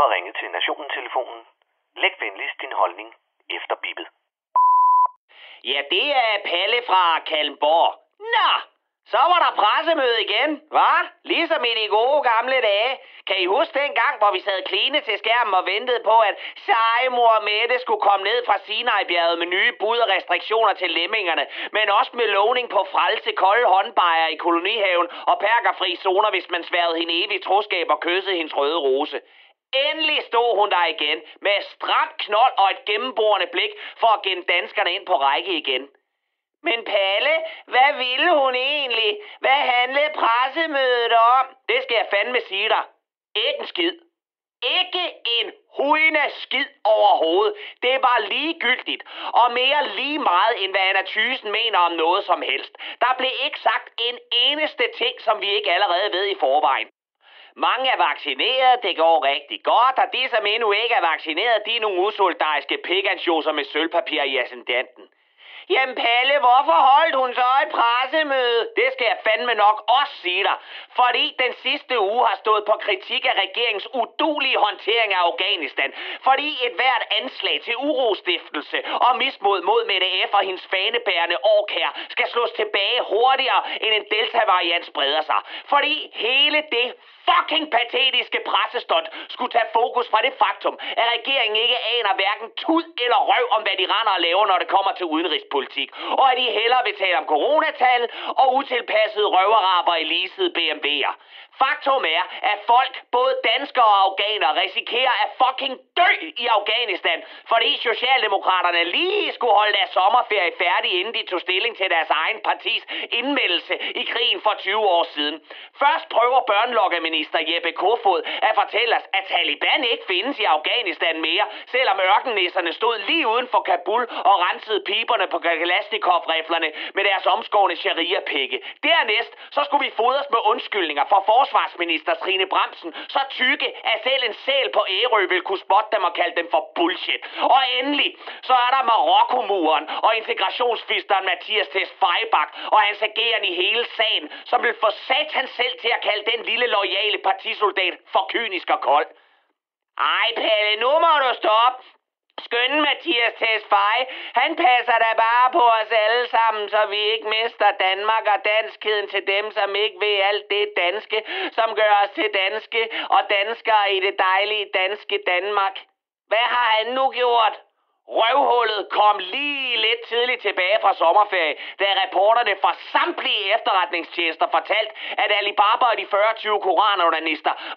har ringet til Nationen-telefonen. Læg venligst din holdning efter bippet. Ja, det er Palle fra Kalmborg. Nå, så var der pressemøde igen, hva? Ligesom i de gode gamle dage. Kan I huske den gang, hvor vi sad kline til skærmen og ventede på, at sejmor Mette skulle komme ned fra Sinai-bjerget med nye bud og restriktioner til lemmingerne, men også med lovning på frelse kolde håndbejer i kolonihaven og perkerfri zoner, hvis man sværede hende evigt troskab og kyssede hendes røde rose. Endelig stod hun der igen, med stram knold og et gennemborende blik for at gemme danskerne ind på række igen. Men Palle, hvad ville hun egentlig? Hvad handlede pressemødet om? Det skal jeg fandme sige dig. Ikke en skid. Ikke en hujende skid overhovedet. Det er bare ligegyldigt. Og mere lige meget, end hvad Anna Thysen mener om noget som helst. Der blev ikke sagt en eneste ting, som vi ikke allerede ved i forvejen. Mange er vaccineret, det går rigtig godt, og de, som endnu ikke er vaccineret, de er nogle usoldariske pikansjoser med sølvpapir i ascendanten. Jamen Palle, hvorfor holdt hun så et pressemøde? Det skal jeg fandme nok også sige dig. Fordi den sidste uge har stået på kritik af regeringens udulige håndtering af Afghanistan. Fordi et hvert anslag til urostiftelse og mismod mod Mette F. og hendes fanebærende årkær skal slås tilbage hurtigere, end en delta-variant spreder sig. Fordi hele det fucking patetiske pressestund skulle tage fokus fra det faktum, at regeringen ikke aner hverken tud eller røv om, hvad de render og laver, når det kommer til udenrigspolitik. Og at de hellere vil tale om coronatal og utilpassede røverraber i leasede BMW'er. Faktum er, at folk, både danskere og afghanere, risikerer at fucking dø i Afghanistan, fordi Socialdemokraterne lige skulle holde deres sommerferie færdig, inden de tog stilling til deres egen partis indmeldelse i krigen for 20 år siden. Først prøver børnelokkeminister Jeppe Kofod at fortælle os, at Taliban ikke findes i Afghanistan mere, selvom ørkennæsserne stod lige uden for Kabul og rensede piberne på Kalashnikov-riflerne med deres omskårne sharia-pikke. Dernæst så skulle vi fodres med undskyldninger for forsvarsminister Trine Bremsen, så tykke, at selv en sæl på Ærø vil kunne spotte dem og kalde dem for bullshit. Og endelig, så er der Marokkomuren og integrationsfisteren Mathias Test Feibach og hans ageren i hele sagen, som vil få satan selv til at kalde den lille loyale partisoldat for kynisk og kold. Ej, Pelle, nu må du stoppe. Skønne Mathias Tesfaye, han passer da bare på os alle sammen, så vi ikke mister Danmark og danskheden til dem, som ikke ved alt det danske, som gør os til danske og danskere i det dejlige danske Danmark. Hvad har han nu gjort? Røvhullet kom lige lidt tidligt tilbage fra sommerferie, da reporterne fra samtlige efterretningstjenester fortalt, at Alibaba og de 40-20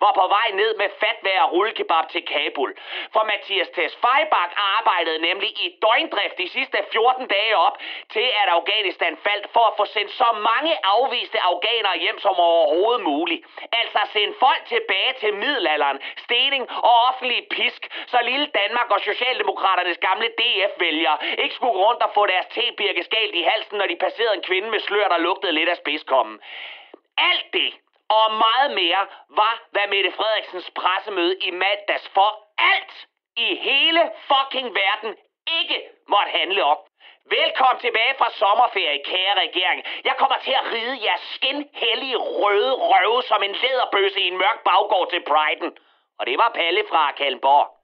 var på vej ned med fatvær og rullekebab til Kabul. For Mathias Tesfajbak arbejdede nemlig i døgndrift de sidste 14 dage op til, at Afghanistan faldt for at få sendt så mange afviste afghanere hjem som overhovedet muligt. Altså sende folk tilbage til middelalderen, stening og offentlig pisk, så lille Danmark og Socialdemokraternes gamle gamle DF-vælgere ikke skulle gå rundt og få deres tebirke skalt i halsen, når de passerede en kvinde med slør, der lugtede lidt af spidskommen. Alt det og meget mere var, hvad Mette Frederiksens pressemøde i mandags for alt i hele fucking verden ikke måtte handle om. Velkommen tilbage fra sommerferie, kære regering. Jeg kommer til at ride jeres skinhellige røde røve som en læderbøsse i en mørk baggård til Priden. Og det var Palle fra Kalmborg.